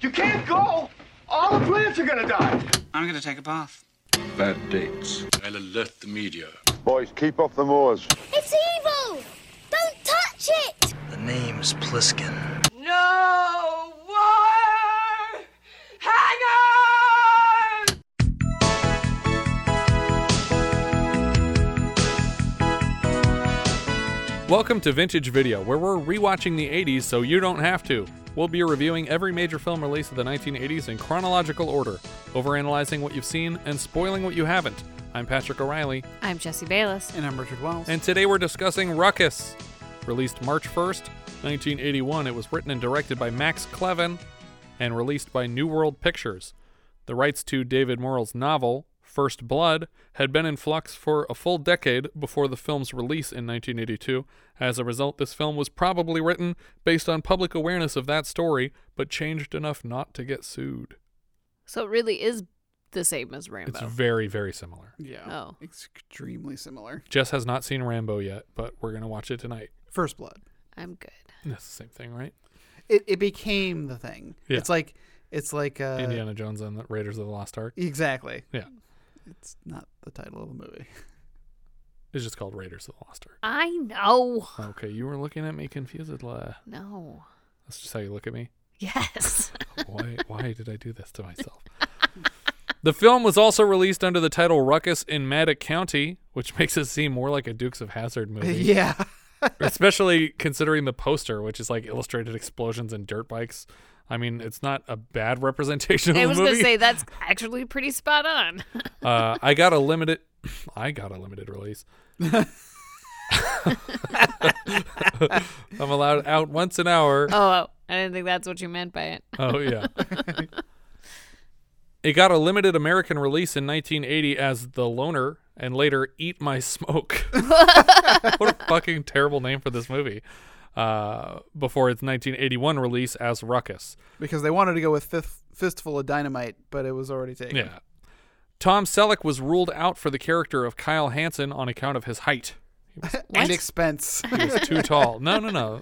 You can't go. All the plants are gonna die. I'm gonna take a bath. Bad dates. I'll alert the media. Boys, keep off the moors. It's evil! Don't touch it! The name's Pliskin. No wire hanger! Welcome to Vintage Video, where we're rewatching the 80s so you don't have to. We'll be reviewing every major film release of the 1980s in chronological order, overanalyzing what you've seen and spoiling what you haven't. I'm Patrick O'Reilly, I'm Jesse Bayless. And I'm Richard Wells. and today we're discussing Ruckus. Released March 1st, 1981, it was written and directed by Max Kleven and released by New World Pictures. The rights to David Morrell's novel, First Blood, had been in flux for a full decade before the film's release in 1982. As a result, this film was probably written based on public awareness of that story, but changed enough not to get sued. So it really is the same as Rambo. It's very, very similar. yeah. Oh. Extremely similar. Jess has not seen Rambo yet, but we're going to watch it tonight. First Blood. I'm good. That's the same thing, right? It it became the thing. Yeah. It's like it's like uh Indiana Jones and the Raiders of the Lost Ark. Exactly. Yeah. It's not the title of the movie. It's just called Raiders of the Lost Ark. I know. Okay, you were looking at me confusedly. No. That's just how you look at me. Yes. Why? Why did I do this to myself? The film was also released under the title Ruckus in Maddock County, which makes it seem more like a Dukes of Hazzard movie. yeah. Especially considering the poster, which is like illustrated explosions and dirt bikes. I mean, it's not a bad representation of the I was going to say that's actually pretty spot on. uh, I got a limited. I got a limited release. I'm allowed out once an hour. oh, oh, I didn't think that's what you meant by it. Oh yeah. it got a limited American release in 1980 as The Loner and later Eat My Smoke. what a fucking terrible name for this movie. Uh, before its 1981 release as Ruckus. Because they wanted to go with fifth, Fistful of Dynamite, but it was already taken. Yeah. Tom Selleck was ruled out for the character of Kyle Hansen on account of his height. and expense. He was too tall. No, no, no.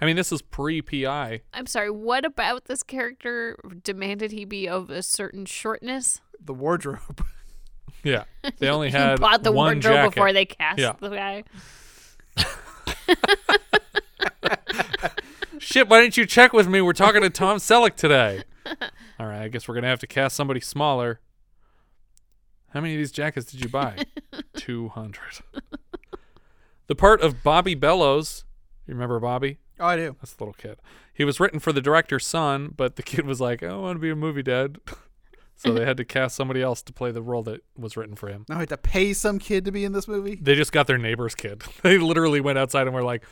I mean, this is pre PI. I'm sorry. What about this character demanded he be of a certain shortness? the wardrobe. Yeah. They only he had bought the one wardrobe jacket. before they cast Yeah. the guy. Shit, why didn't you check with me? We're talking to Tom Selleck today. All right, I guess we're going to have to cast somebody smaller. How many of these jackets did you buy? 200. the part of Bobby Bellows, you remember Bobby? Oh, I do. That's the little kid. He was written for the director's son, but the kid was like, I want to be a movie dad. so they had to cast somebody else to play the role that was written for him. Oh, now I had to pay some kid to be in this movie. They just got their neighbor's kid. They literally went outside and were like,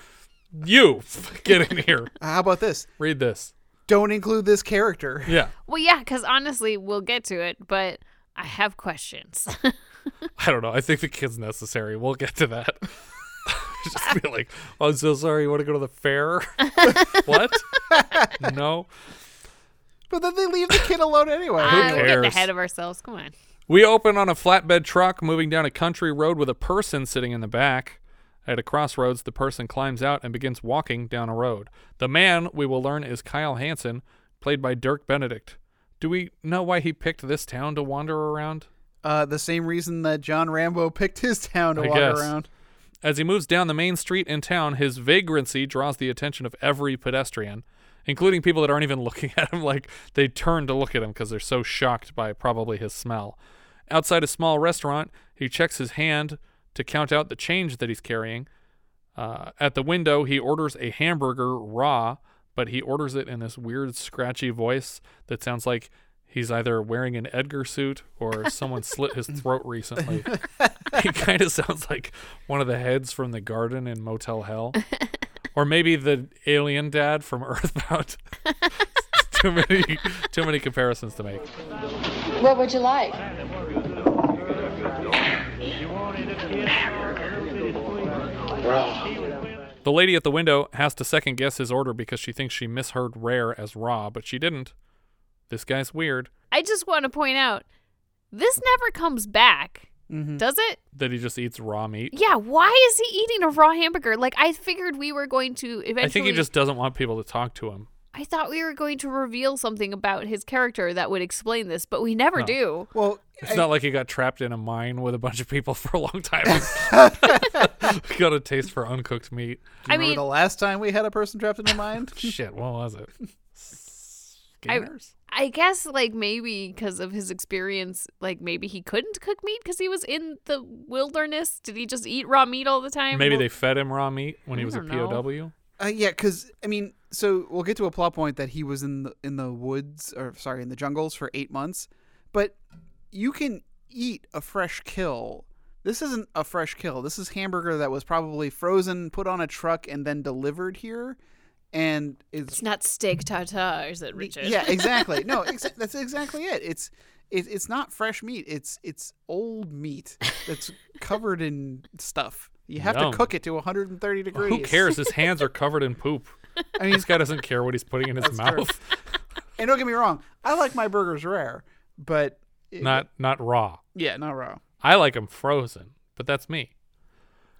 You, get in here. How about this? Read this. Don't include this character. Yeah. Well, yeah, because honestly, we'll get to it, but I have questions. I don't know. I think the kid's necessary. We'll get to that. Just be like, oh, I'm so sorry. You want to go to the fair? what? no. But then they leave the kid alone anyway. Ah, we're getting ahead of ourselves. Come on. We open on a flatbed truck moving down a country road with a person sitting in the back. At a crossroads, the person climbs out and begins walking down a road. The man, we will learn, is Kyle Hansen, played by Dirk Benedict. Do we know why he picked this town to wander around? Uh, the same reason that John Rambo picked his town to I walk guess. around. As he moves down the main street in town, his vagrancy draws the attention of every pedestrian, including people that aren't even looking at him like they turn to look at him because they're so shocked by probably his smell. Outside a small restaurant, he checks his hand to count out the change that he's carrying. Uh, at the window, he orders a hamburger raw, but he orders it in this weird, scratchy voice that sounds like he's either wearing an Edgar suit or someone slit his throat recently. he kind of sounds like one of the heads from the garden in Motel Hell. or maybe the alien dad from Earthbound. too many too many comparisons to make. What would you like? The lady at the window has to second guess his order because she thinks she misheard rare as raw, but she didn't. This guy's weird. I just want to point out this never comes back, Mm-hmm. does it? That he just eats raw meat. Yeah, why is he eating a raw hamburger? Like I figured we were going to eventually I think he just doesn't want people to talk to him. I thought we were going to reveal something about his character that would explain this, but we never No. do. Well, It's not like he got trapped in a mine with a bunch of people for a long time. got a taste for uncooked meat. I remember mean, the last time we had a person trapped in a mine? Shit, what was it? I- Scanners? I guess like maybe because of his experience, like maybe he couldn't cook meat because he was in the wilderness. Did he just eat raw meat all the time? Maybe Well, they fed him raw meat when he was a. POW. Uh, yeah, because I mean, so we'll get to a plot point that he was in the in the woods, or sorry, in the jungles for eight months. But you can eat a fresh kill. This isn't a fresh kill. This is hamburger that was probably frozen, put on a truck, and then delivered here. And it's It's not steak tartare, is it, Richard? yeah, exactly. No, exa- that's exactly it. It's it, it's not fresh meat. It's it's old meat that's covered in stuff. You have Yum. to cook it to 130 degrees. Who cares? His hands are covered in poop. I mean, This guy doesn't care what he's putting in his mouth. And don't get me wrong, I like my burgers rare, but it- Not not raw. yeah, not raw. I like them frozen, but that's me.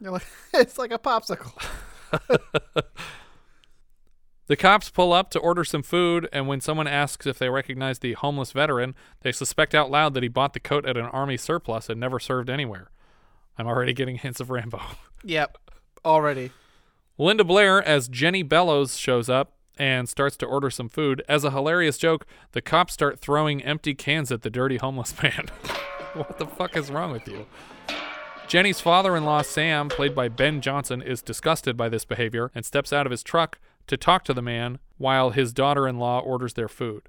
You're like, it's like a popsicle. The cops pull up to order some food, and when someone asks if they recognize the homeless veteran, they suspect out loud that he bought the coat at an army surplus and never served anywhere. I'm already getting hints of Rambo. Yep, already. Linda Blair as Jenny Bellows shows up and starts to order some food. As a hilarious joke, the cops start throwing empty cans at the dirty homeless man. what the fuck is wrong with you? Jenny's father in law, Sam, played by Ben Johnson, is disgusted by this behavior and steps out of his truck to talk to the man while his daughter in law orders their food.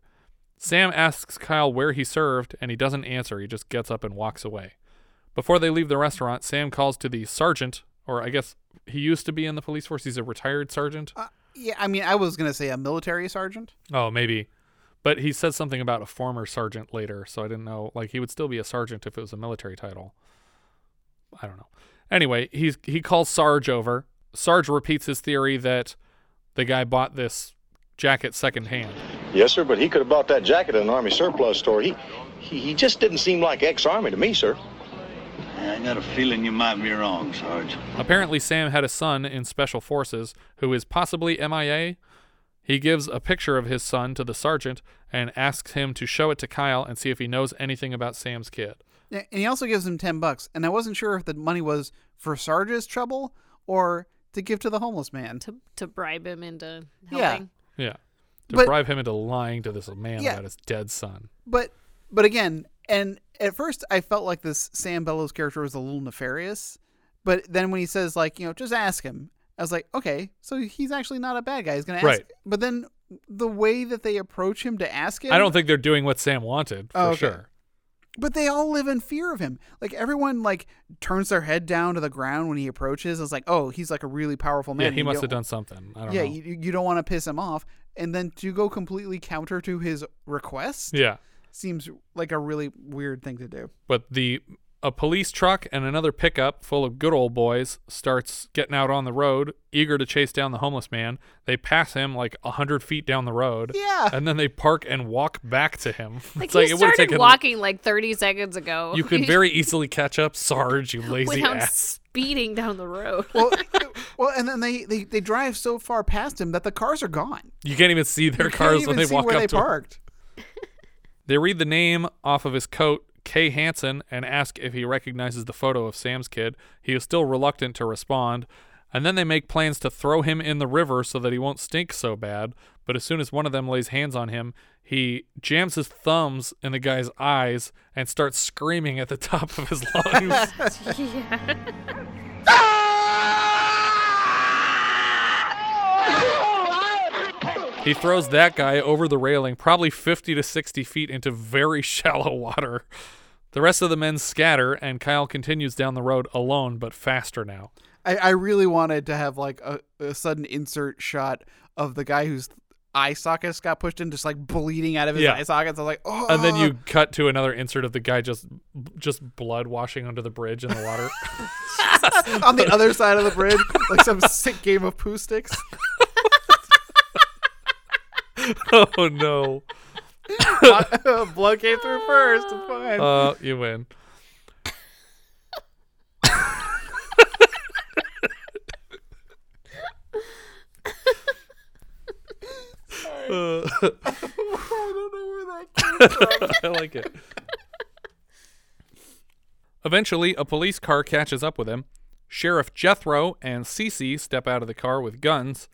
Sam asks Kyle where he served, and he doesn't answer. He just gets up and walks away. Before they leave the restaurant, Sam calls to the sergeant, or I guess he used to be in the police force. He's a retired sergeant. Uh, yeah, I mean, I was gonna say a military sergeant. Oh, maybe. But he says something about a former sergeant later, so I didn't know. Like he would still be a sergeant if it was a military title. I don't know. Anyway, he's he calls Sarge over. Sarge repeats his theory that the guy bought this jacket secondhand. Yes, sir, but he could have bought that jacket at an Army surplus store. He, he, he just didn't seem like ex-Army to me, sir. I got a feeling you might be wrong, Sarge. Apparently, Sam had a son in special forces who is possibly MIA. He gives a picture of his son to the sergeant and asks him to show it to Kyle and see if he knows anything about Sam's kid. Yeah, and he also gives him ten bucks. And I wasn't sure if the money was for Sarge's trouble or to give to the homeless man. To to bribe him into Yeah. Yeah. To But- bribe him into lying to this man Yeah. about his dead son. But but again, and at first I felt like this Sam Bellows character was a little nefarious. But then when he says like, you know, just ask him, I was like, okay, so he's actually not a bad guy. He's gonna ask. Right. But then the way that they approach him to ask him, I don't think they're doing what Sam wanted, for Oh, okay. sure. But they all live in fear of him. Like everyone like turns their head down to the ground when he approaches. It's like, oh, he's like a really powerful man. yeah, he must have done something. I don't yeah, know. you, you don't want to piss him off, and then to go completely counter to his request yeah. Seems like a really weird thing to do. But the a police truck and another pickup full of good old boys starts getting out on the road, eager to chase down the homeless man. They pass him like a hundred feet down the road. Yeah. And then they park and walk back to him. Like it's he like it would have started taken walking like 30 seconds ago. You could very easily catch up, Sarge, you lazy without ass. speeding down the road. Well, well, and then they, they they drive so far past him that the cars are gone. You can't even see their You can't cars even when they see walk where up they to him. They read the name off of his coat, Kay Hansen, and ask if he recognizes the photo of Sam's kid. He is still reluctant to respond. And then they make plans to throw him in the river so that he won't stink so bad. But as soon as one of them lays hands on him, he jams his thumbs in the guy's eyes and starts screaming at the top of his lungs. he throws that guy over the railing, probably 50 to 60 feet into very shallow water. The rest of the men scatter, and Kyle continues down the road alone, but faster now. I, I really wanted to have like a, a sudden insert shot of the guy whose eye sockets got pushed in, just like bleeding out of his Yeah. eye sockets. I was like, oh. And then you cut to another insert of the guy just just blood washing under the bridge in the water. on the other side of the bridge, like some sick game of poo sticks. oh no. Blood came through first. It's fine. Uh, you win. Uh, I don't know where that came from. I like it. Eventually, a police car catches up with him. Sheriff Jethro and Cece step out of the car with guns.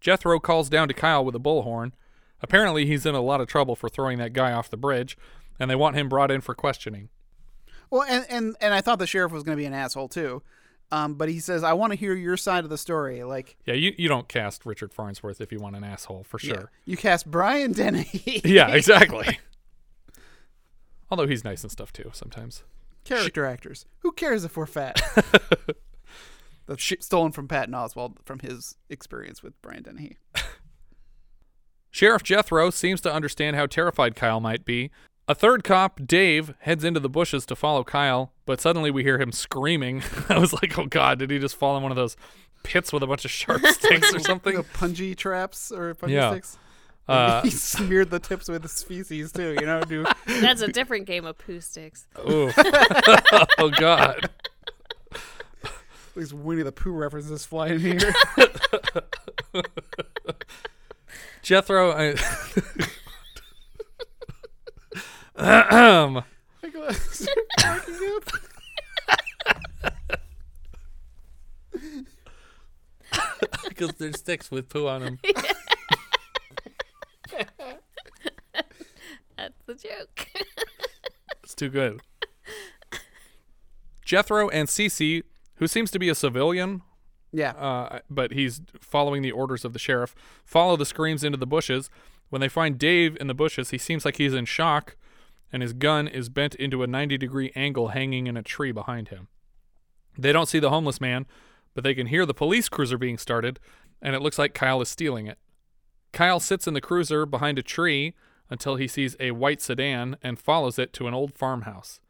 Jethro calls down to Kyle with a bullhorn. Apparently, he's in a lot of trouble for throwing that guy off the bridge, and they want him brought in for questioning. Well, and, and and I thought the sheriff was going to be an asshole too, um, but he says, "I want to hear your side of the story." Like, Yeah, you, you don't cast Richard Farnsworth if you want an asshole, for yeah, sure. you cast Brian Dennehy. Yeah, exactly. Although he's nice and stuff too sometimes. Character actors. Who cares if we're fat? That's stolen from Patton Oswalt from his experience with Brian Dennehy. Sheriff Jethro seems to understand how terrified Kyle might be. A third cop, Dave, heads into the bushes to follow Kyle, but suddenly we hear him screaming. I was like, oh god, did he just fall in one of those pits with a bunch of sharp sticks or something? The punji traps or punji Yeah. sticks. Uh, he smeared the tips with his feces too. You know, do That's a different game of poo sticks. Ooh. oh god. these Winnie the Pooh references flying here. Jethro, I. Ahem. My glasses are cracking up. because there's sticks with poo on them. That's the joke. It's too good. Jethro and Cece, who seems to be a civilian, Yeah. uh, but he's following the orders of the sheriff, follow the screams into the bushes. When they find Dave in the bushes, he seems like he's in shock, and his gun is bent into a 90 degree angle hanging in a tree behind him. They don't see the homeless man, but they can hear the police cruiser being started, and it looks like Kyle is stealing it. Kyle sits in the cruiser behind a tree until he sees a white sedan and follows it to an old farmhouse.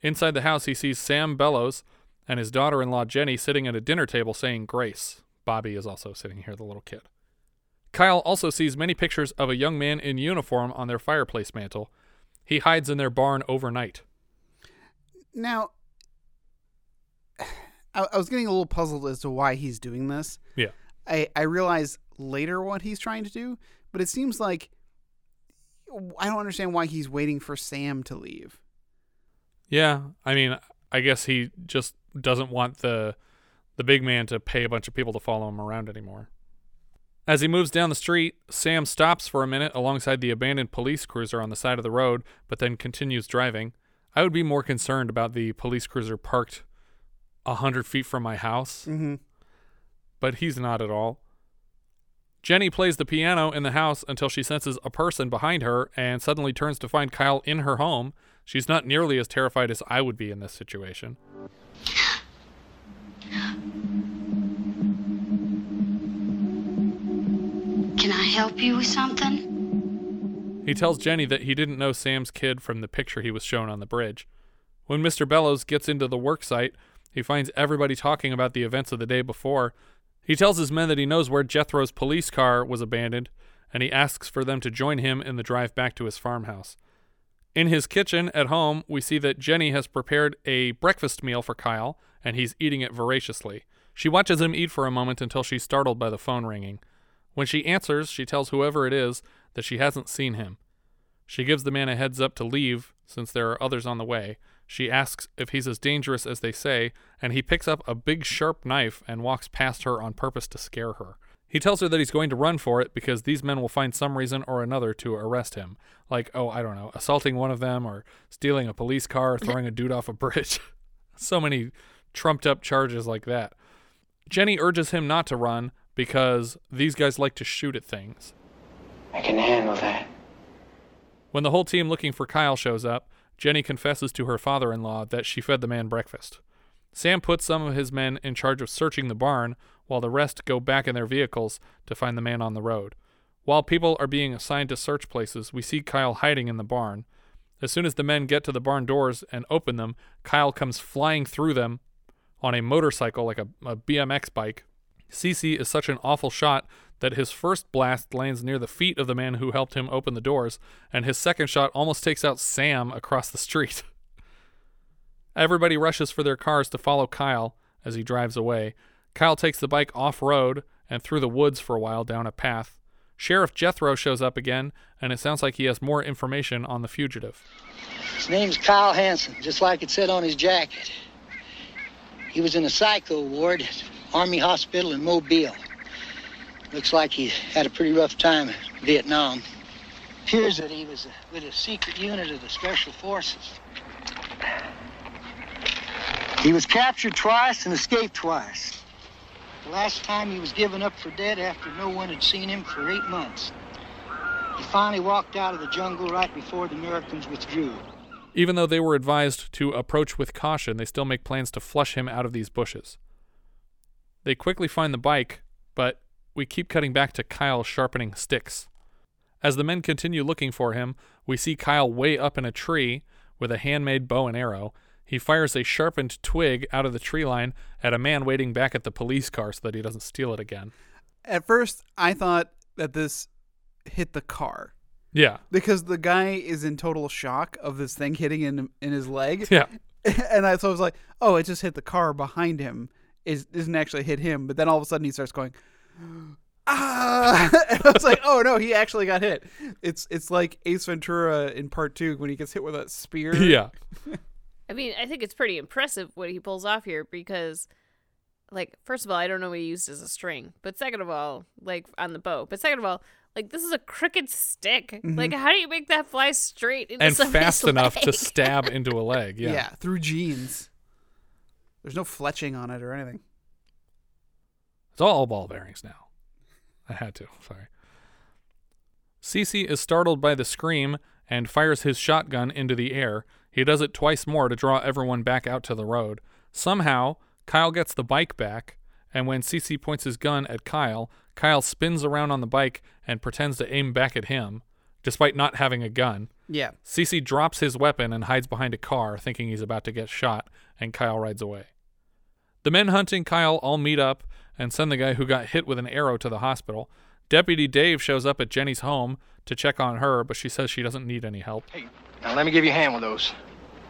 Inside the house, he sees Sam Bellows and his daughter in law Jenny sitting at a dinner table saying grace. Bobby is also sitting here, the little kid. Kyle also sees many pictures of a young man in uniform on their fireplace mantle. He hides in their barn overnight. Now, I, I was getting a little puzzled as to why he's doing this. Yeah. I I realize later what he's trying to do, but it seems like I don't understand why he's waiting for Sam to leave. Yeah, I mean, I guess he just doesn't want the the big man to pay a bunch of people to follow him around anymore. As he moves down the street, Sam stops for a minute alongside the abandoned police cruiser on the side of the road, but then continues driving. I would be more concerned about the police cruiser parked a hundred feet from my house, Mm-hmm. but he's not at all. Jenny plays the piano in the house until she senses a person behind her and suddenly turns to find Kyle in her home. She's not nearly as terrified as I would be in this situation. Can I help you with something? He tells Jenny that he didn't know Sam's kid from the picture he was shown on the bridge. When Mr. Bellows gets into the work site, he finds everybody talking about the events of the day before. He tells his men that he knows where Jethro's police car was abandoned, and he asks for them to join him in the drive back to his farmhouse. In his kitchen at home, we see that Jenny has prepared a breakfast meal for Kyle, and he's eating it voraciously. She watches him eat for a moment until she's startled by the phone ringing. When she answers, she tells whoever it is that she hasn't seen him. She gives the man a heads up to leave since there are others on the way. She asks if he's as dangerous as they say, and he picks up a big sharp knife and walks past her on purpose to scare her. He tells her that he's going to run for it because these men will find some reason or another to arrest him. Like, oh, I don't know, assaulting one of them or stealing a police car or throwing a dude off a bridge. so many trumped up charges like that. Jenny urges him not to run because these guys like to shoot at things. I can handle that. When the whole team looking for Kyle shows up, Jenny confesses to her father in law that she fed the man breakfast. Sam puts some of his men in charge of searching the barn, while the rest go back in their vehicles to find the man on the road. While people are being assigned to search places, we see Kyle hiding in the barn. As soon as the men get to the barn doors and open them, Kyle comes flying through them on a motorcycle like a, a BMX bike. Cece is such an awful shot that his first blast lands near the feet of the man who helped him open the doors, and his second shot almost takes out Sam across the street. Everybody rushes for their cars to follow Kyle as he drives away. Kyle takes the bike off road and through the woods for a while down a path. Sheriff Jethro shows up again, and it sounds like he has more information on the fugitive. His name's Kyle Hansen, just like it said on his jacket. He was in a psycho ward at Army Hospital in Mobile. Looks like he had a pretty rough time in Vietnam. Appears that he was uh, with a secret unit of the Special Forces. He was captured twice and escaped twice. The last time he was given up for dead after no one had seen him for eight months. He finally walked out of the jungle right before the Americans withdrew. Even though they were advised to approach with caution, they still make plans to flush him out of these bushes. They quickly find the bike, but we keep cutting back to Kyle sharpening sticks. As the men continue looking for him, we see Kyle way up in a tree with a handmade bow and arrow. He fires a sharpened twig out of the tree line at a man waiting back at the police car so that he doesn't steal it again. At first, I thought that this hit the car Yeah. because the guy is in total shock of this thing hitting in in his leg. Yeah. and I so I was like, oh, it just hit the car behind him. It doesn't actually hit him, but then all of a sudden he starts going, ah! and I was like, oh no, he actually got hit. It's it's like Ace Ventura in Part Two when he gets hit with that spear. Yeah. I mean, I think it's pretty impressive what he pulls off here because, like, first of all, I don't know what he used as a string, but second of all, like on the bow, but second of all, like this is a crooked stick. Mhm. Like, how do you make that fly straight into and somebody's fast enough to stab into a leg. Yeah. yeah, through jeans. There's no fletching on it or anything. It's all ball bearings now. I had to. Sorry. Cece is startled by the scream and fires his shotgun into the air. He does it twice more to draw everyone back out to the road. Somehow, Kyle gets the bike back, and when Cece points his gun at Kyle, Kyle spins around on the bike and pretends to aim back at him, despite not having a gun. Yeah. Cece drops his weapon and hides behind a car, thinking he's about to get shot, and Kyle rides away. The men hunting Kyle all meet up and send the guy who got hit with an arrow to the hospital. Deputy Dave shows up at Jenny's home to check on her, but she says she doesn't need any help. Hey, Now let me give you a hand with those.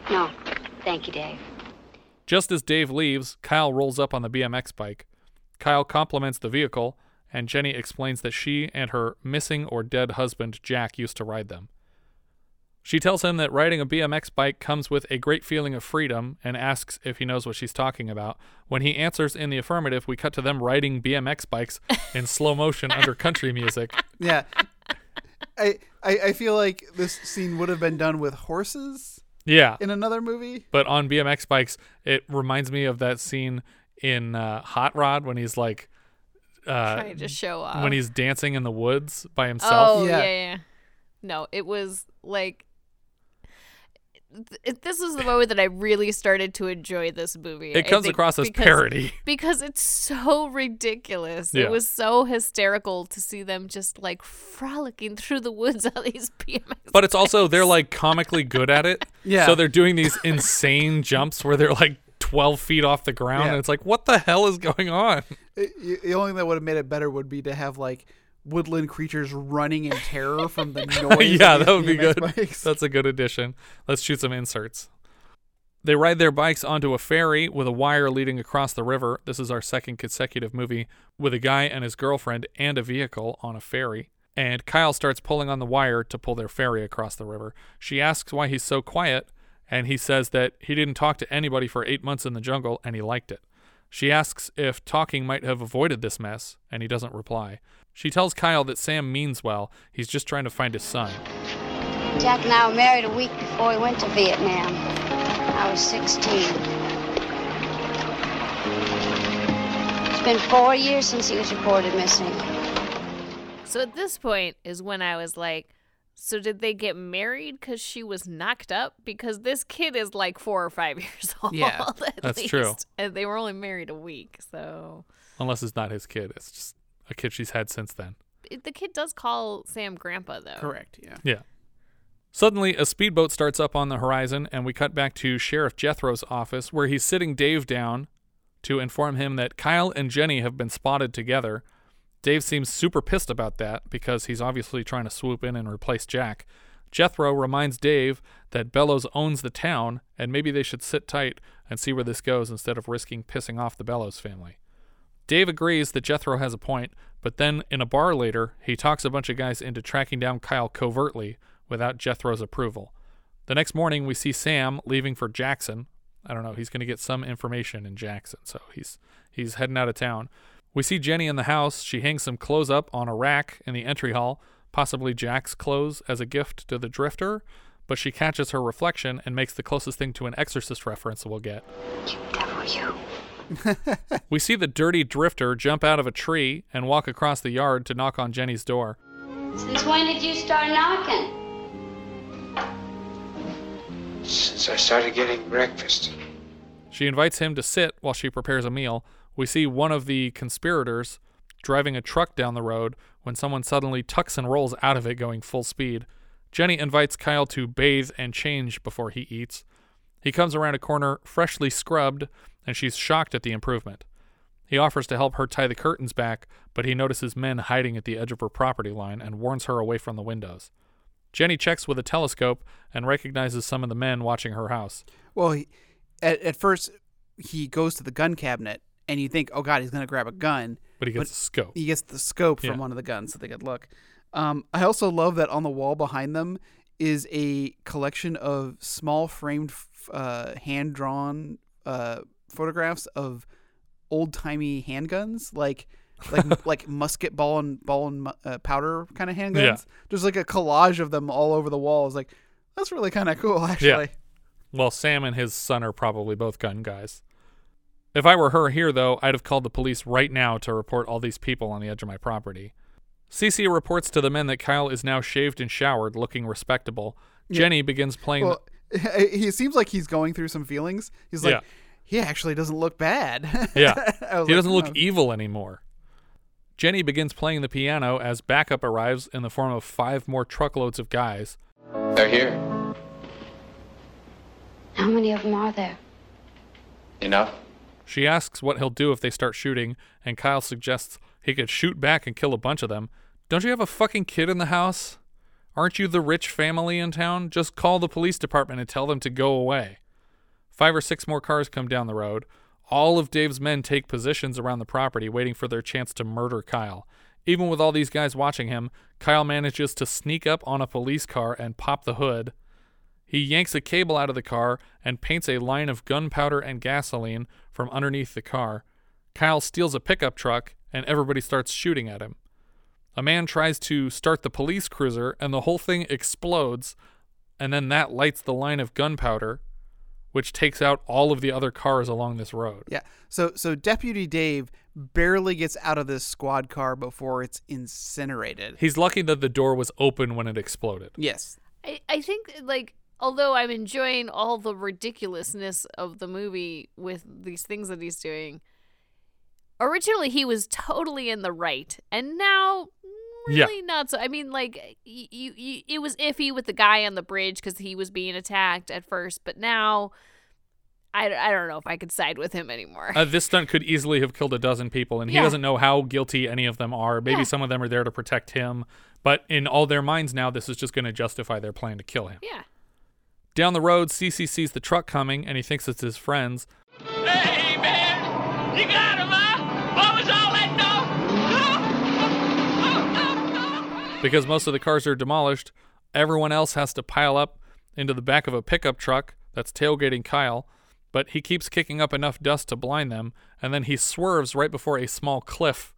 No, thank you, Dave. Just as Dave leaves, Kyle rolls up on the BMX bike. Kyle compliments the vehicle, and Jenny explains that she and her missing or dead husband, Jack, used to ride them. She tells him that riding a BMX bike comes with a great feeling of freedom and asks if he knows what she's talking about. When he answers in the affirmative, we cut to them riding BMX bikes in slow motion under country music. Yeah. I, I I feel like this scene would have been done with horses Yeah. in another movie. But on BMX bikes, it reminds me of that scene in uh, Hot Rod when he's like uh, Trying to show off. when he's dancing in the woods by himself. Oh yeah. yeah, No, it was like th- this is the moment that I really started to enjoy this movie. It comes think, across as because- parody. because it's so ridiculous. Yeah. It was so hysterical to see them just like frolicking through the woods on these BMX. But it's also they're like comically good at it. Yeah. So they're doing these insane jumps where they're like 12 feet off the ground, Yeah. and it's like, what the hell is going on? It, the only thing that would have made it better would be to have like woodland creatures running in terror from the noise. yeah, that would be good. bikes. That's a good addition. Let's shoot some inserts. They ride their bikes onto a ferry with a wire leading across the river. This is our second consecutive movie with a guy and his girlfriend and a vehicle on a ferry. And Kyle starts pulling on the wire to pull their ferry across the river. She asks why he's so quiet, and he says that he didn't talk to anybody for eight months in the jungle and he liked it. She asks if talking might have avoided this mess, and he doesn't reply. She tells Kyle that Sam means well, he's just trying to find his son. Jack and I were married a week before we went to Vietnam. I was 16. It's been four years since he was reported missing. So at this point is when I was like, so did they get married because she was knocked up? Because this kid is like four or five years old. Yeah, at that's least. true. And they were only married a week, so Unless it's not his kid. It's just a kid she's had since then. It- the kid does call Sam Grandpa though. Correct. Yeah. Yeah. Suddenly, a speedboat starts up on the horizon, and we cut back to Sheriff Jethro's office, where he's sitting Dave down to inform him that Kyle and Jenny have been spotted together. Dave seems super pissed about that because he's obviously trying to swoop in and replace Jack. Jethro reminds Dave that Bellows owns the town, and maybe they should sit tight and see where this goes instead of risking pissing off the Bellows family. Dave agrees that Jethro has a point, but then in a bar later, he talks a bunch of guys into tracking down Kyle covertly without Jethro's approval. The next morning, we see Sam leaving for Jackson. I don't know. He's going to get some information in Jackson, so he's he's heading out of town. We see Jenny in the house. She hangs some clothes up on a rack in the entry hall, possibly Jack's clothes as a gift to the drifter, but she catches her reflection and makes the closest thing to an exorcist reference we'll get. You devil, you. We see the dirty drifter jump out of a tree and walk across the yard to knock on Jenny's door. Since when did you start knocking? Since I started getting breakfast. She invites him to sit while she prepares a meal. We see one of the conspirators driving a truck down the road when someone suddenly tucks and rolls out of it going full speed. Jenny invites Kyle to bathe and change before he eats. He comes around a corner freshly scrubbed, and she's shocked at the improvement. He offers to help her tie the curtains back, but he notices men hiding at the edge of her property line and warns her away from the windows. Jenny checks with a telescope and recognizes some of the men watching her house. Well, he, at at first he goes to the gun cabinet, and you think, oh god, he's gonna grab a gun. But he gets a scope. He gets the scope from Yeah. one of the guns so they could look. Um, I also love that on the wall behind them is a collection of small framed, uh, hand drawn uh, photographs of old timey handguns, like like like musket ball and ball and uh, powder kind of handguns. Yeah. There's like a collage of them all over the wall. It's like that's really kind of cool, actually. Yeah. Well, Sam and his son are probably both gun guys. If I were her here, though, I'd have called the police right now to report all these people on the edge of my property. Cece reports to the men that Kyle is now shaved and showered, looking respectable. Yeah. Jenny begins playing. Well, he seems like he's going through some feelings. He's like, Yeah. he actually doesn't look bad. yeah, he like, doesn't look "Oh." evil anymore. Jenny begins playing the piano as backup arrives in the form of five more truckloads of guys. They're here. How many of them are there? Enough? She asks what he'll do if they start shooting, and Kyle suggests he could shoot back and kill a bunch of them. Don't you have a fucking kid in the house? Aren't you the rich family in town? Just call the police department and tell them to go away. Five or six more cars come down the road. All of Dave's men take positions around the property, waiting for their chance to murder Kyle. Even with all these guys watching him, Kyle manages to sneak up on a police car and pop the hood. He yanks a cable out of the car and paints a line of gunpowder and gasoline from underneath the car. Kyle steals a pickup truck and everybody starts shooting at him. A man tries to start the police cruiser and the whole thing explodes, and then that lights the line of gunpowder, which takes out all of the other cars along this road. Yeah. So so Deputy Dave barely gets out of this squad car before it's incinerated. He's lucky that the door was open when it exploded. Yes. I, I think like although I'm enjoying all the ridiculousness of the movie with these things that he's doing, originally he was totally in the right, and now Yeah. really not so. I mean, like you, you, it was iffy with the guy on the bridge because he was being attacked at first, but now I, I don't know if I could side with him anymore. Uh, this stunt could easily have killed a dozen people, and he Yeah. doesn't know how guilty any of them are. Maybe Yeah. some of them are there to protect him, but in all their minds now, this is just going to justify their plan to kill him. yeah. Down the road, CC sees the truck coming, and he thinks it's his friends. Hey, man! You got him, huh? What was all that Because most of the cars are demolished, everyone else has to pile up into the back of a pickup truck that's tailgating Kyle, but he keeps kicking up enough dust to blind them, and then he swerves right before a small cliff.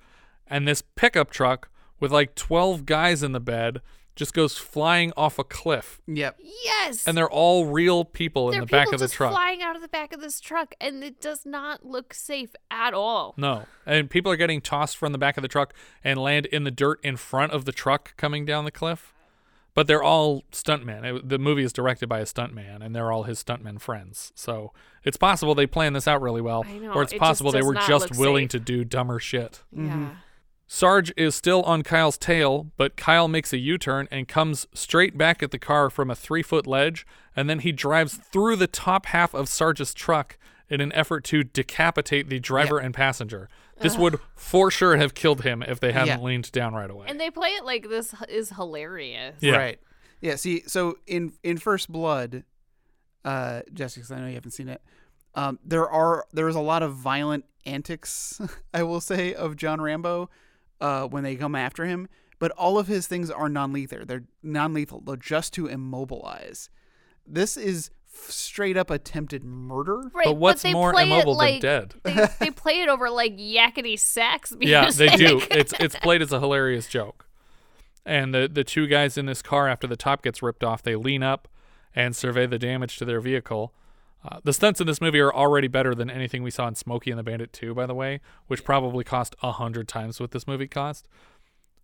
And this pickup truck, with like 12 guys in the bed, just goes flying off a cliff. Yep. Yes. And they're all real people in the are back of the just truck. flying out of the back of this truck, and it does not look safe at all. No. And people are getting tossed from the back of the truck and land in the dirt in front of the truck coming down the cliff. But they're all stuntmen. It- The movie is directed by a stuntman, and they're all his stuntmen friends. So it's possible they planned this out really well, I know, or it's it possible they were just willing safe. to do dumber shit. Mm-hmm. Yeah. Sarge is still on Kyle's tail, but Kyle makes a U turn and comes straight back at the car from a three foot ledge, and then he drives through the top half of Sarge's truck in an effort to decapitate the driver and passenger. This Ugh. would for sure have killed him if they hadn't Yeah. leaned down right away. And they play it like this is hilarious. Yeah. Right. Yeah. See, so in in First Blood, uh, Jessica, 'cause I know you haven't seen it. Um, there are there is a lot of violent antics, I will say, of John Rambo uh, when they come after him. But all of his things are non-lethal. They're non-lethal. They're just to immobilize. This is f- straight up attempted murder. Right, But what's they more play it immobile than dead? They, they play it over like yakety sax. yeah, they do. It's it's played as a hilarious joke. And the the two guys in this car after the top gets ripped off, they lean up and survey the damage to their vehicle. Uh, the stunts in this movie are already better than anything we saw in Smokey and the Bandit 2, by the way, which probably cost a hundred times what this movie cost.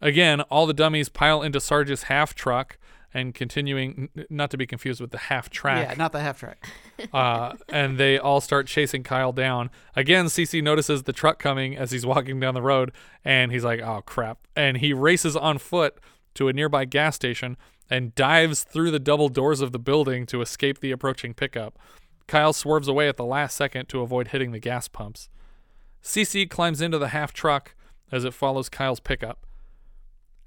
Again, all the dummies pile into Sarge's half truck and continuing, n- not to be confused with the half track Yeah, not the half track. uh, and they all start chasing Kyle down. Again, CC notices the truck coming as he's walking down the road, and he's like, "Oh crap!" And he races on foot to a nearby gas station and dives through the double doors of the building to escape the approaching pickup. Kyle swerves away at the last second to avoid hitting the gas pumps. CC climbs into the half truck as it follows Kyle's pickup.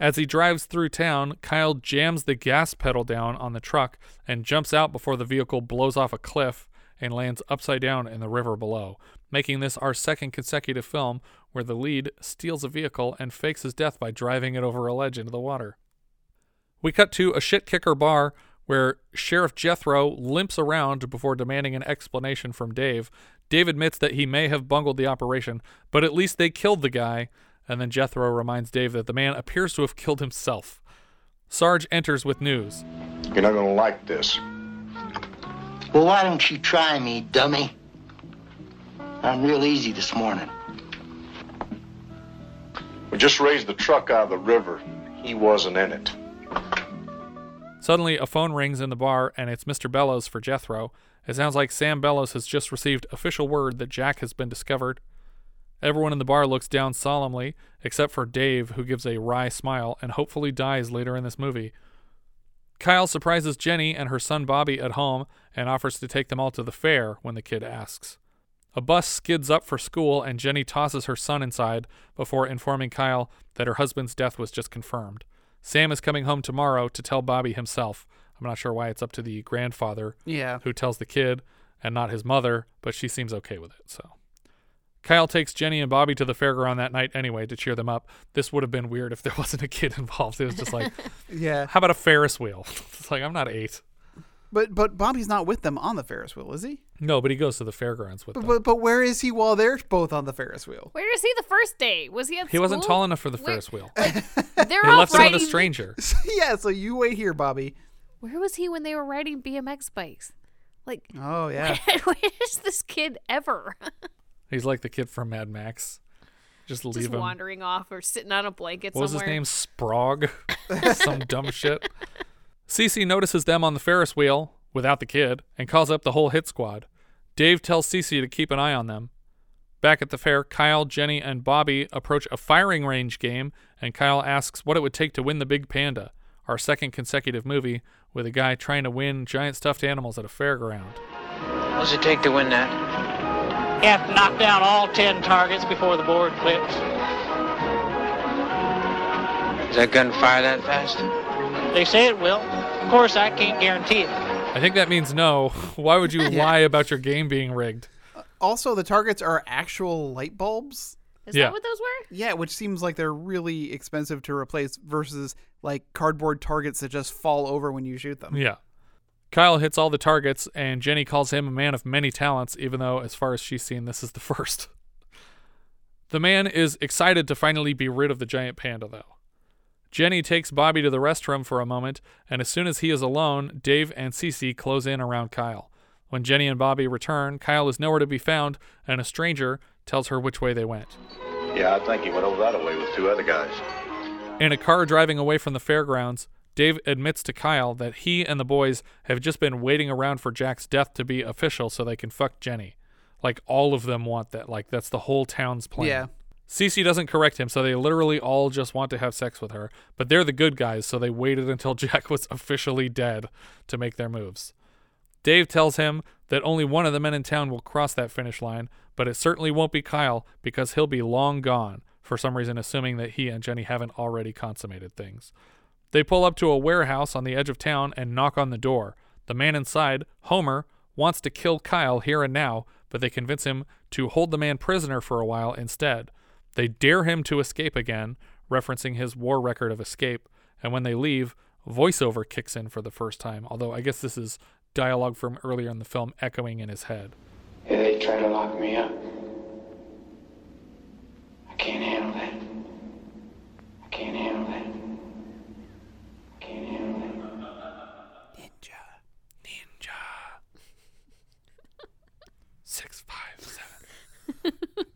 As he drives through town, Kyle jams the gas pedal down on the truck and jumps out before the vehicle blows off a cliff and lands upside down in the river below, making this our second consecutive film where the lead steals a vehicle and fakes his death by driving it over a ledge into the water. We cut to a shit kicker bar where Sheriff Jethro limps around before demanding an explanation from Dave. Dave admits that he may have bungled the operation, but at least they killed the guy, and then Jethro reminds Dave that the man appears to have killed himself. Sarge enters with news. You're not gonna like this. Well, why don't you try me, dummy? I'm real easy this morning. We just raised the truck out of the river. He wasn't in it. Suddenly, a phone rings in the bar, and it's Mr. Bellows for Jethro. It sounds like Sam Bellows has just received official word that Jack has been discovered. Everyone in the bar looks down solemnly, except for Dave, who gives a wry smile and hopefully dies later in this movie. Kyle surprises Jenny and her son Bobby at home and offers to take them all to the fair when the kid asks. A bus skids up for school, and Jenny tosses her son inside before informing Kyle that her husband's death was just confirmed. Sam is coming home tomorrow to tell Bobby himself. I'm not sure why it's up to the grandfather Yeah. who tells the kid and not his mother, but she seems okay with it. So Kyle takes Jenny and Bobby to the fairground that night anyway to cheer them up. This would have been weird if there wasn't a kid involved. It was just like, Yeah. how about a Ferris wheel? It's like I'm not eight. But but Bobby's not with them on the Ferris wheel, is he? No, but he goes to the fairgrounds with But them. but, but where is he while they're both on the Ferris wheel? Where is he the first day? Was he at He wasn't school? tall enough for the Where- Ferris wheel. They're They all left him with a stranger. yeah, so you wait here, Bobby. Where was he when they were riding BMX bikes? Like, Oh yeah. where is this kid ever? He's like the kid from Mad Max. Just leave Just him. wandering off or sitting on a blanket What was his name? Sprog? Some dumb shit. Cece notices them on the Ferris wheel without the kid and calls up the whole hit squad. Dave tells Cece to keep an eye on them. Back at the fair, Kyle, Jenny, and Bobby approach a firing range game, and Kyle asks what it would take to win the Big Panda, our second consecutive movie with a guy trying to win giant stuffed animals at a fairground. What does it take to win that? You have to knock down all ten targets before the board flips. Does that gun fire that fast? They say it will. Of course, I can't guarantee it. I think that means no. Why would you lie about your game being rigged? Uh, also, the targets are actual light bulbs. Is Yeah. that what those were? Yeah, which seems like they're really expensive to replace versus like cardboard targets that just fall over when you shoot them. Yeah. Kyle hits all the targets, and Jenny calls him a man of many talents, even though, as far as she's seen, this is the first. The man is excited to finally be rid of the giant panda, though. Jenny takes Bobby to the restroom for a moment, and as soon as he is alone, Dave and Cece close in around Kyle. When Jenny and Bobby return, Kyle is nowhere to be found, and a stranger tells her which way they went. Yeah, I think he went over that way with two other guys. In a car driving away from the fairgrounds, Dave admits to Kyle that he and the boys have just been waiting around for Jack's death to be official so they can fuck Jenny. Like all of them want that. Like that's the whole town's plan. Yeah. Cece doesn't correct him, so they literally all just want to have sex with her. But they're the good guys, so they waited until Jack was officially dead to make their moves. Dave tells him that only one of the men in town will cross that finish line, but it certainly won't be Kyle because he'll be long gone, for some reason assuming that he and Jenny haven't already consummated things. They pull up to a warehouse on the edge of town and knock on the door. The man inside, Homer, wants to kill Kyle here and now, but they convince him to hold the man prisoner for a while instead. They dare him to escape again, referencing his war record of escape, and when they leave, voiceover kicks in for the first time, although I guess this is dialogue from earlier in the film echoing in his head. Yeah, they try to lock me up. I can't handle that. I can't handle that. I can't handle that. Ninja. Ninja. Six, five, seven.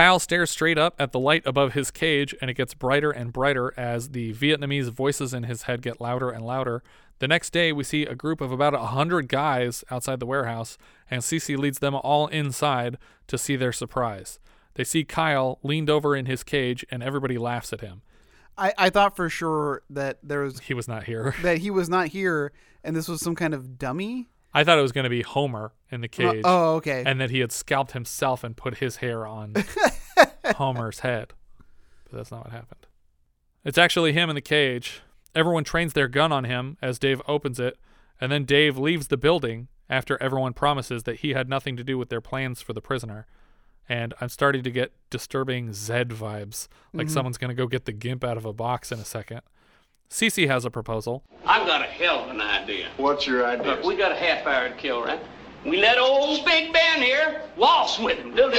Kyle stares straight up at the light above his cage, and it gets brighter and brighter as the Vietnamese voices in his head get louder and louder. The next day, we see a group of about a hundred guys outside the warehouse, and Cece leads them all inside to see their surprise. They see Kyle leaned over in his cage, and everybody laughs at him. I, I thought for sure that there was He was not here. that he was not here, and this was some kind of dummy. I thought it was going to be Homer in the cage. oh, okay. And that he had scalped himself and put his hair on Homer's head. But that's not what happened. It's actually him in the cage. Everyone trains their gun on him as Dave opens it, and then Dave leaves the building after everyone promises that he had nothing to do with their plans for the prisoner. And I'm starting to get disturbing Zed vibes, like Mhm. someone's going to go get the gimp out of a box in a second. Cece has a proposal. I've got a hell of an idea. What's your idea? Look, we got a half hour to kill, right? We let old Big Ben here waltz with him. Little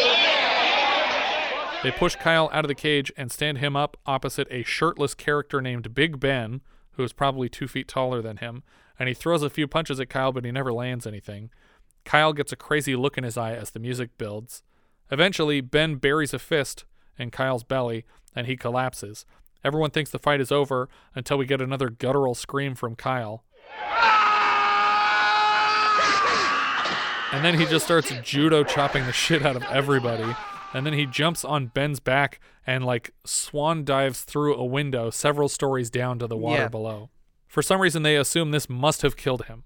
They push Kyle out of the cage and stand him up opposite a shirtless character named Big Ben, who is probably two feet taller than him, and he throws a few punches at Kyle, but he never lands anything. Kyle gets a crazy look in his eye as the music builds. Eventually, Ben buries a fist in Kyle's belly, and he collapses. Everyone thinks the fight is over until we get another guttural scream from Kyle. And then he just starts judo chopping the shit out of everybody. And then he jumps on Ben's back and like swan dives through a window several stories down to the water Yeah. below. For some reason, they assume this must have killed him.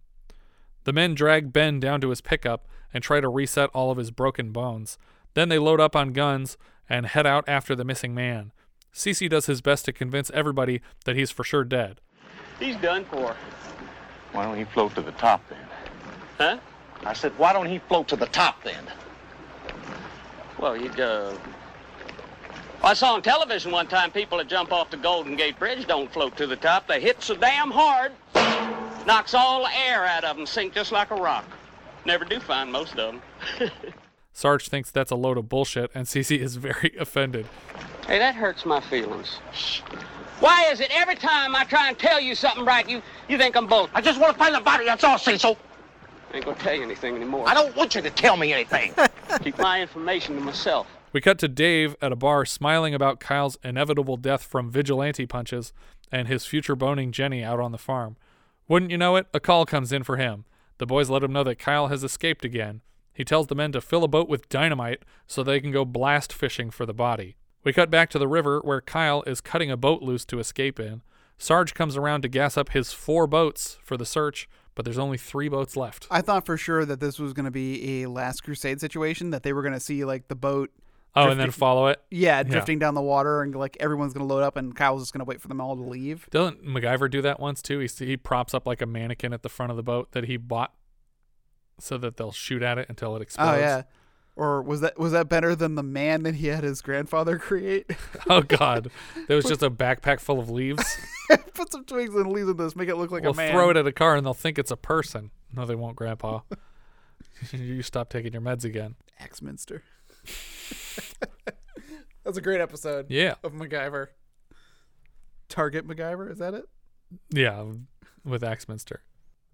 The men drag Ben down to his pickup and try to reset all of his broken bones. Then they load up on guns and head out after the missing man. Cece does his best to convince everybody that he's for sure dead. He's done for. Why don't he float to the top then? Huh? I said, why don't he float to the top then? Well, you'd, uh... I saw on television one time people that jump off the Golden Gate Bridge don't float to the top. They hit so damn hard, knocks all the air out of them, sink just like a rock. Never do find most of them. Sarge thinks that's a load of bullshit, and Cece is very offended. Hey, that hurts my feelings. Why is it every time I try and tell you something right, you, you think I'm bull? I just want to find the body, that's all, Cecil. I ain't gonna tell you anything anymore. I don't want you to tell me anything. Keep my information to myself. We cut to Dave at a bar smiling about Kyle's inevitable death from vigilante punches and his future boning Jenny out on the farm. Wouldn't you know it, a call comes in for him. The boys let him know that Kyle has escaped again. He tells the men to fill a boat with dynamite so they can go blast fishing for the body. We cut back to the river where Kyle is cutting a boat loose to escape in. Sarge comes around to gas up his four boats for the search, but there's only three boats left. I thought for sure that this was going to be a Last Crusade situation, that they were going to see like the boat. Oh, and then follow it? Yeah, Yeah. drifting down the water, and like everyone's going to load up, and Kyle's just going to wait for them all to leave. Doesn't MacGyver do that once too? He he props up like a mannequin at the front of the boat that he bought, so that they'll shoot at it until it oh, explodes. Oh yeah. Or was that was that better than the man that he had his grandfather create? Oh God, there was just a backpack full of leaves. Put some twigs and leaves in this, make it look like we'll a man. throw it at a car and they'll think it's a person. No, they won't, Grandpa. you stop taking your meds again. Axminster. That's a great episode. Yeah. Of MacGyver. Target MacGyver, is that it? Yeah, with Axminster.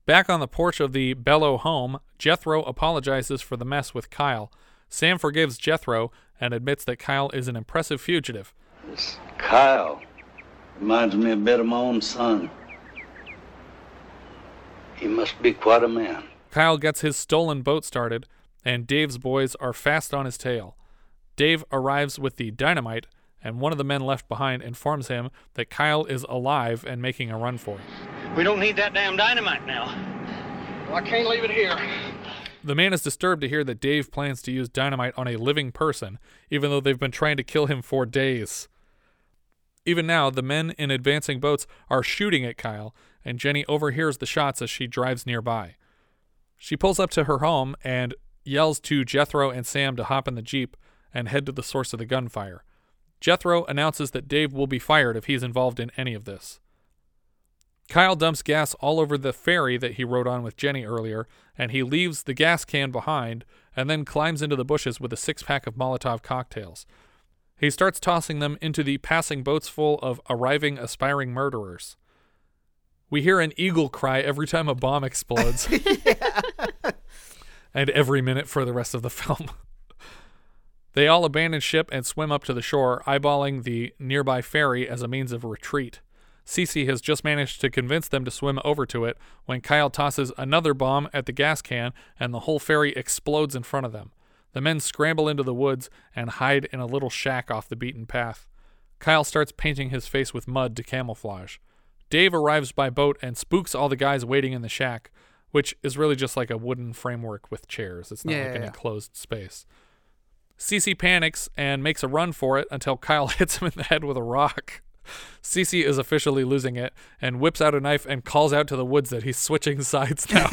Back on the porch of the Bellow home, Jethro apologizes for the mess with Kyle. Sam forgives Jethro and admits that Kyle is an impressive fugitive. This Kyle reminds me a bit of my own son. He must be quite a man. Kyle gets his stolen boat started, and Dave's boys are fast on his tail. Dave arrives with the dynamite, and one of the men left behind informs him that Kyle is alive and making a run for it. We don't need that damn dynamite now. Well, I can't leave it here. The man is disturbed to hear that Dave plans to use dynamite on a living person, even though they've been trying to kill him for days. Even now, the men in advancing boats are shooting at Kyle, and Jenny overhears the shots as she drives nearby. She pulls up to her home and yells to Jethro and Sam to hop in the Jeep and head to the source of the gunfire. Jethro announces that Dave will be fired if he's involved in any of this. Kyle dumps gas all over the ferry that he rode on with Jenny earlier, and he leaves the gas can behind and then climbs into the bushes with a six pack of Molotov cocktails. He starts tossing them into the passing boats full of arriving aspiring murderers. We hear an eagle cry every time a bomb explodes. and every minute for the rest of the film. they all abandon ship and swim up to the shore, eyeballing the nearby ferry as a means of retreat. Cece has just managed to convince them to swim over to it when Kyle tosses another bomb at the gas can and the whole ferry explodes in front of them. The men scramble into the woods and hide in a little shack off the beaten path. Kyle starts painting his face with mud to camouflage. Dave arrives by boat and spooks all the guys waiting in the shack, which is really just like a wooden framework with chairs. It's not Yeah, like an yeah. enclosed space. Cece panics and makes a run for it until Kyle hits him in the head with a rock. Cece is officially losing it and whips out a knife and calls out to the woods that he's switching sides now.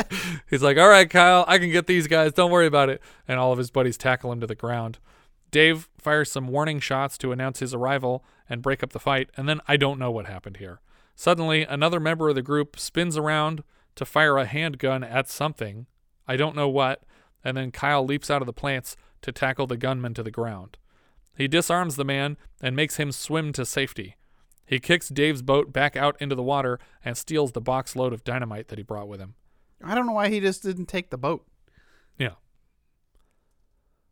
he's like, All right, Kyle, I can get these guys. Don't worry about it. And all of his buddies tackle him to the ground. Dave fires some warning shots to announce his arrival and break up the fight, and then I don't know what happened here. Suddenly, another member of the group spins around to fire a handgun at something. I don't know what, and then Kyle leaps out of the plants to tackle the gunman to the ground. He disarms the man and makes him swim to safety. He kicks Dave's boat back out into the water and steals the box load of dynamite that he brought with him. I don't know why he just didn't take the boat. Yeah.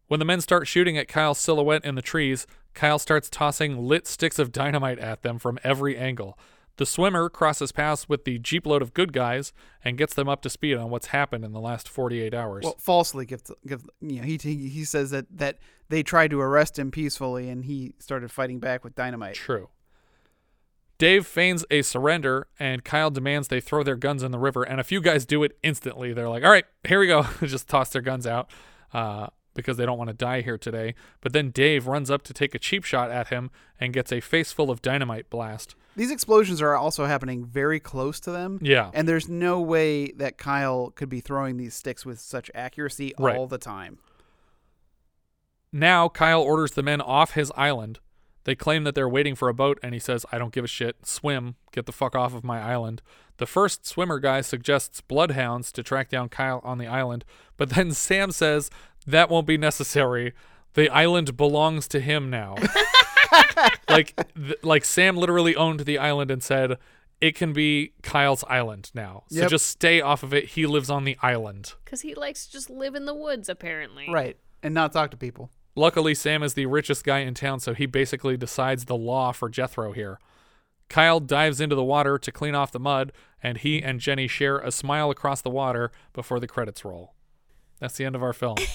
When the men start shooting at Kyle's silhouette in the trees, Kyle starts tossing lit sticks of dynamite at them from every angle. The swimmer crosses paths with the jeep load of good guys and gets them up to speed on what's happened in the last 48 hours. Well, falsely give, give you know he, he he says that that they tried to arrest him peacefully and he started fighting back with dynamite. True. Dave feigns a surrender, and Kyle demands they throw their guns in the river. And a few guys do it instantly. They're like, "All right, here we go," just toss their guns out uh, because they don't want to die here today. But then Dave runs up to take a cheap shot at him and gets a face full of dynamite blast. These explosions are also happening very close to them. Yeah. And there's no way that Kyle could be throwing these sticks with such accuracy Right. all the time. Now Kyle orders the men off his island. They claim that they're waiting for a boat, and he says, I don't give a shit. Swim. Get the fuck off of my island. The first swimmer guy suggests bloodhounds to track down Kyle on the island, but then Sam says that won't be necessary. The island belongs to him now. like, th- like Sam literally owned the island and said, it can be Kyle's island now. So Yep. just stay off of it. He lives on the island. Because he likes to just live in the woods, apparently. Right. And not talk to people. Luckily, Sam is the richest guy in town, so he basically decides the law for Jethro here. Kyle dives into the water to clean off the mud, and he and Jenny share a smile across the water before the credits roll. That's the end of our film.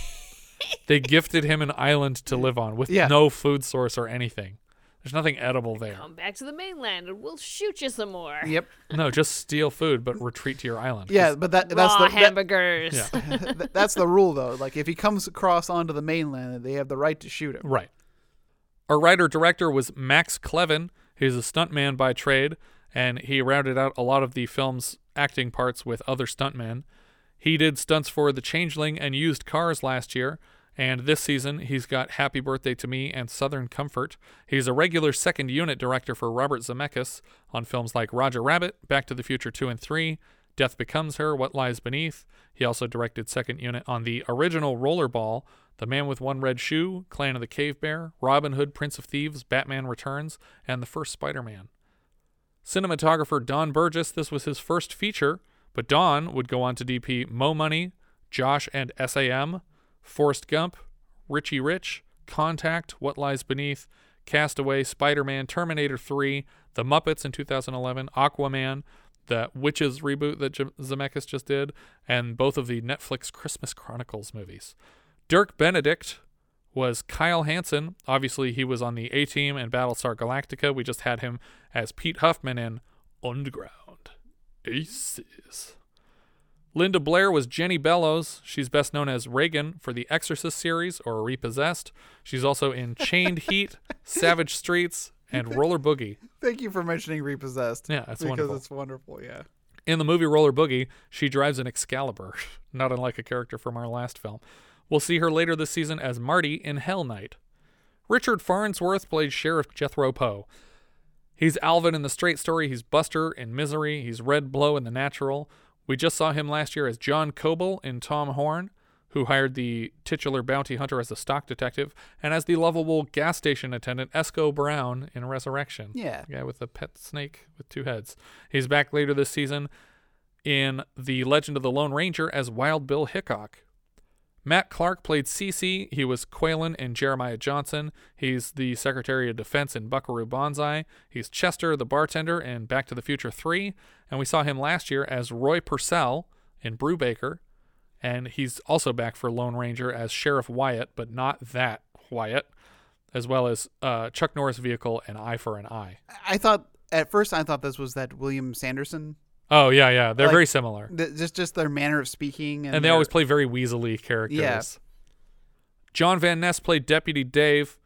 they gifted him an island to live on with Yeah. no food source or anything. There's nothing edible there. Come back to the mainland and we'll shoot you some more. Yep. No, just steal food, but retreat to your island. Yeah, but that that's Raw the that- hamburgers. Yeah. That's the rule though. Like if he comes across onto the mainland, they have the right to shoot him. Right. Our writer director was Max Kleven. He's a stuntman by trade, and he rounded out a lot of the film's acting parts with other stuntmen. He did stunts for The Changeling and Used Cars last year, and this season he's got Happy Birthday to Me and Southern Comfort. He's a regular second unit director for Robert Zemeckis on films like Roger Rabbit, Back to the Future 2 and 3, Death Becomes Her, What Lies Beneath. He also directed second unit on the original Rollerball, The Man with One Red Shoe, Clan of the Cave Bear, Robin Hood, Prince of Thieves, Batman Returns, and the first Spider Man. Cinematographer Don Burgess, this was his first feature, but Don would go on to DP Mo Money, Josh and SAM, Forrest Gump, Richie Rich, Contact, What Lies Beneath, Castaway, Spider Man, Terminator 3, The Muppets in 2011, Aquaman, the Witches reboot that Zemeckis just did, and both of the Netflix Christmas Chronicles movies. Dirk Benedict was Kyle Hansen. Obviously, he was on the A Team and Battlestar Galactica. We just had him as Pete Huffman in Underground Aces. Linda Blair was Jenny Bellows. She's best known as Regan for the Exorcist series or Repossessed. She's also in Chained Heat, Savage Streets, and Roller Boogie. Thank you for mentioning repossessed. Yeah, that's because wonderful. it's wonderful. Yeah. In the movie Roller Boogie, she drives an Excalibur, not unlike a character from our last film. We'll see her later this season as Marty in Hell Night. Richard Farnsworth played Sheriff Jethro Poe. He's Alvin in The Straight Story, he's Buster in Misery, he's Red Blow in The Natural. We just saw him last year as John Coble in Tom Horn, who hired the titular bounty hunter as a stock detective, and as the lovable gas station attendant Esco Brown in Resurrection. Yeah. The guy with the pet snake with two heads. He's back later this season in The Legend of the Lone Ranger as Wild Bill Hickok. Matt Clark played CC. He was Qualen in Jeremiah Johnson. He's the Secretary of Defense in Buckaroo Banzai. He's Chester, the bartender in Back to the Future 3. And we saw him last year as Roy Purcell in Brubaker. And he's also back for Lone Ranger as Sheriff Wyatt, but not that Wyatt, as well as uh, Chuck Norris vehicle and Eye for an Eye. I thought at first I thought this was that William Sanderson. Oh yeah, yeah, they're Like, very similar, th- just just their manner of speaking, and, and they their- always play very weaselly characters. Yeah. John Van Ness played Deputy Dave.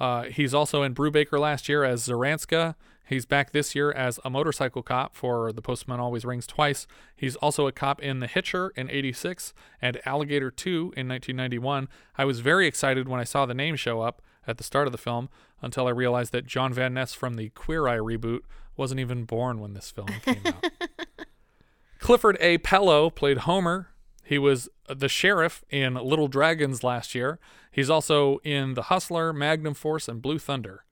Uh, he's also in Brubaker last year as Zaranska. He's back this year as a motorcycle cop for The Postman Always Rings Twice. He's also a cop in The Hitcher in 86 and Alligator 2 in 1991. I was very excited when I saw the name show up at the start of the film until I realized that John Van Ness from the Queer Eye reboot wasn't even born when this film came out. Clifford A. Pellow played Homer. He was the sheriff in Little Dragons last year. He's also in The Hustler, Magnum Force, and Blue Thunder.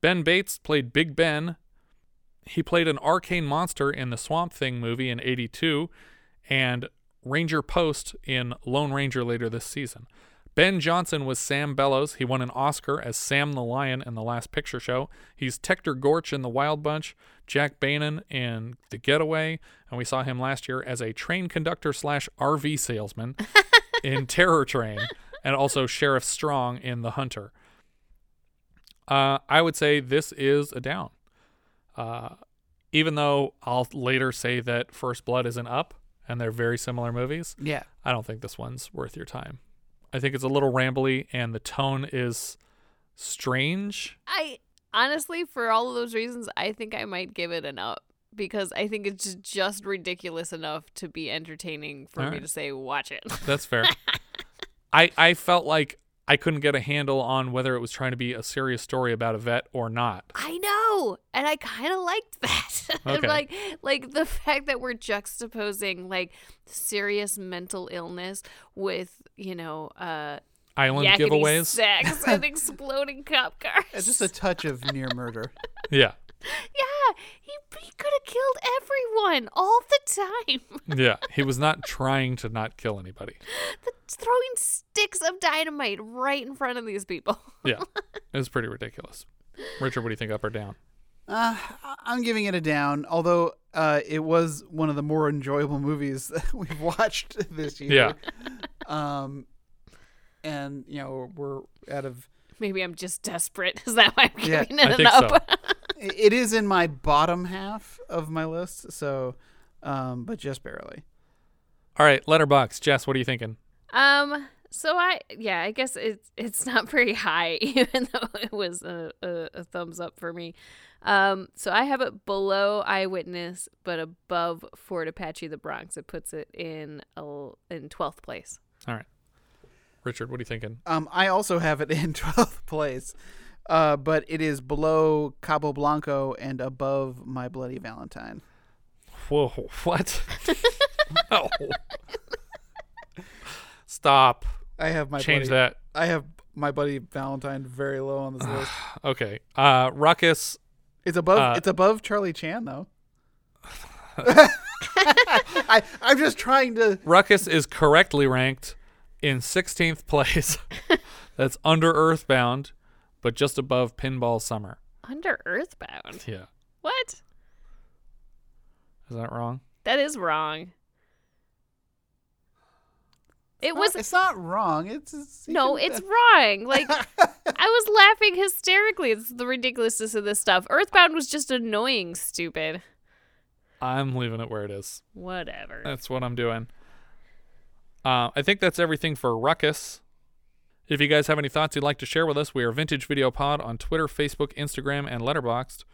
Ben Bates played Big Ben. He played an arcane monster in the Swamp Thing movie in 82 and Ranger Post in Lone Ranger later this season. Ben Johnson was Sam Bellows. He won an Oscar as Sam the Lion in The Last Picture Show. He's Tector Gorch in The Wild Bunch, Jack Beynon in The Getaway, and we saw him last year as a train conductor slash RV salesman in Terror Train, and also Sheriff Strong in The Hunter. Uh, I would say this is a down. Uh, even though I'll later say that First Blood is an up, and they're very similar movies. Yeah. I don't think this one's worth your time. I think it's a little rambly, and the tone is strange. I honestly, for all of those reasons, I think I might give it an up because I think it's just ridiculous enough to be entertaining for All me right. to say watch it. That's fair. I I felt like I couldn't get a handle on whether it was trying to be a serious story about a vet or not. I know, and I kind of liked that. Okay. like, like the fact that we're juxtaposing like serious mental illness with you know, uh, Island giveaways. sex and exploding cop cars. It's just a touch of near murder. Yeah. Yeah, he, he could have killed everyone all the time. Yeah. He was not trying to not kill anybody. the, throwing sticks of dynamite right in front of these people. Yeah. It was pretty ridiculous. Richard, what do you think up or down? Uh, I- I'm giving it a down, although uh, it was one of the more enjoyable movies that we've watched this year. Yeah. Um, and you know we're out of. Maybe I'm just desperate. Is that why I'm Yeah, giving it I an think up? so. it it is in my bottom half of my list, so, um, but just barely. All right, letterbox. Jess, what are you thinking? Um. So I yeah I guess it's it's not very high even though it was a, a, a thumbs up for me. Um. So I have it below Eyewitness but above Fort Apache the Bronx. It puts it in a, in twelfth place. All right. Richard, what are you thinking? Um, I also have it in 12th place, uh, but it is below Cabo Blanco and above My Bloody Valentine. Whoa, what? no. Stop. I have my Change Bloody- that. I have My Bloody Valentine very low on this list. Okay. Uh, Ruckus. It's above. Uh, it's above Charlie Chan though. I I'm just trying to. Ruckus is correctly ranked in 16th place. That's under Earthbound, but just above Pinball Summer. Under Earthbound. Yeah. What? Is that wrong? That is wrong. It not- was It's not wrong. It's, it's no, it's wrong. Like I was laughing hysterically. It's the ridiculousness of this stuff. Earthbound was just annoying, stupid. I'm leaving it where it is. Whatever. That's what I'm doing. Uh, I think that's everything for Ruckus. If you guys have any thoughts you'd like to share with us, we are Vintage Video Pod on Twitter, Facebook, Instagram, and Letterboxd.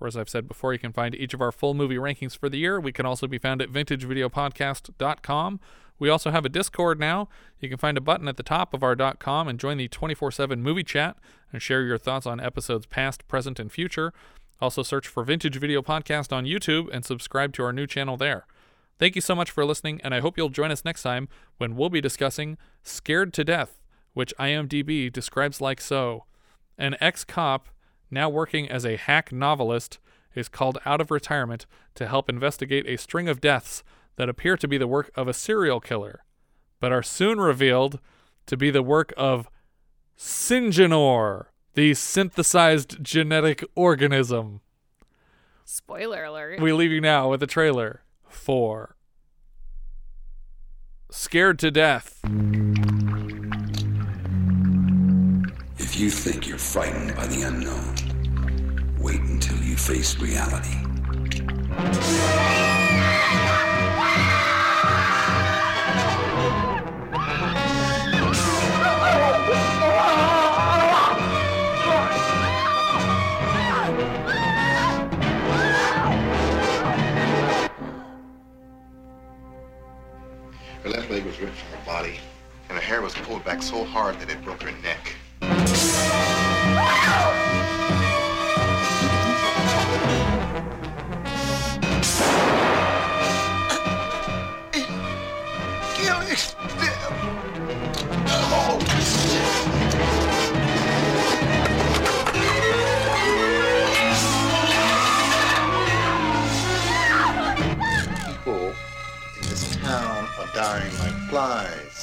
Or as I've said before, you can find each of our full movie rankings for the year. We can also be found at vintagevideopodcast.com. We also have a Discord now. You can find a button at the top of our .com and join the 24/7 movie chat and share your thoughts on episodes past, present, and future. Also search for Vintage Video Podcast on YouTube and subscribe to our new channel there. Thank you so much for listening, and I hope you'll join us next time when we'll be discussing Scared to Death, which IMDb describes like so. An ex cop, now working as a hack novelist, is called out of retirement to help investigate a string of deaths that appear to be the work of a serial killer, but are soon revealed to be the work of Syngenor, the synthesized genetic organism. Spoiler alert. We leave you now with a trailer for Scared to Death. If you think you're frightened by the unknown, wait until you face reality. Hair was pulled back so hard that it broke her neck. People in this town are dying like flies.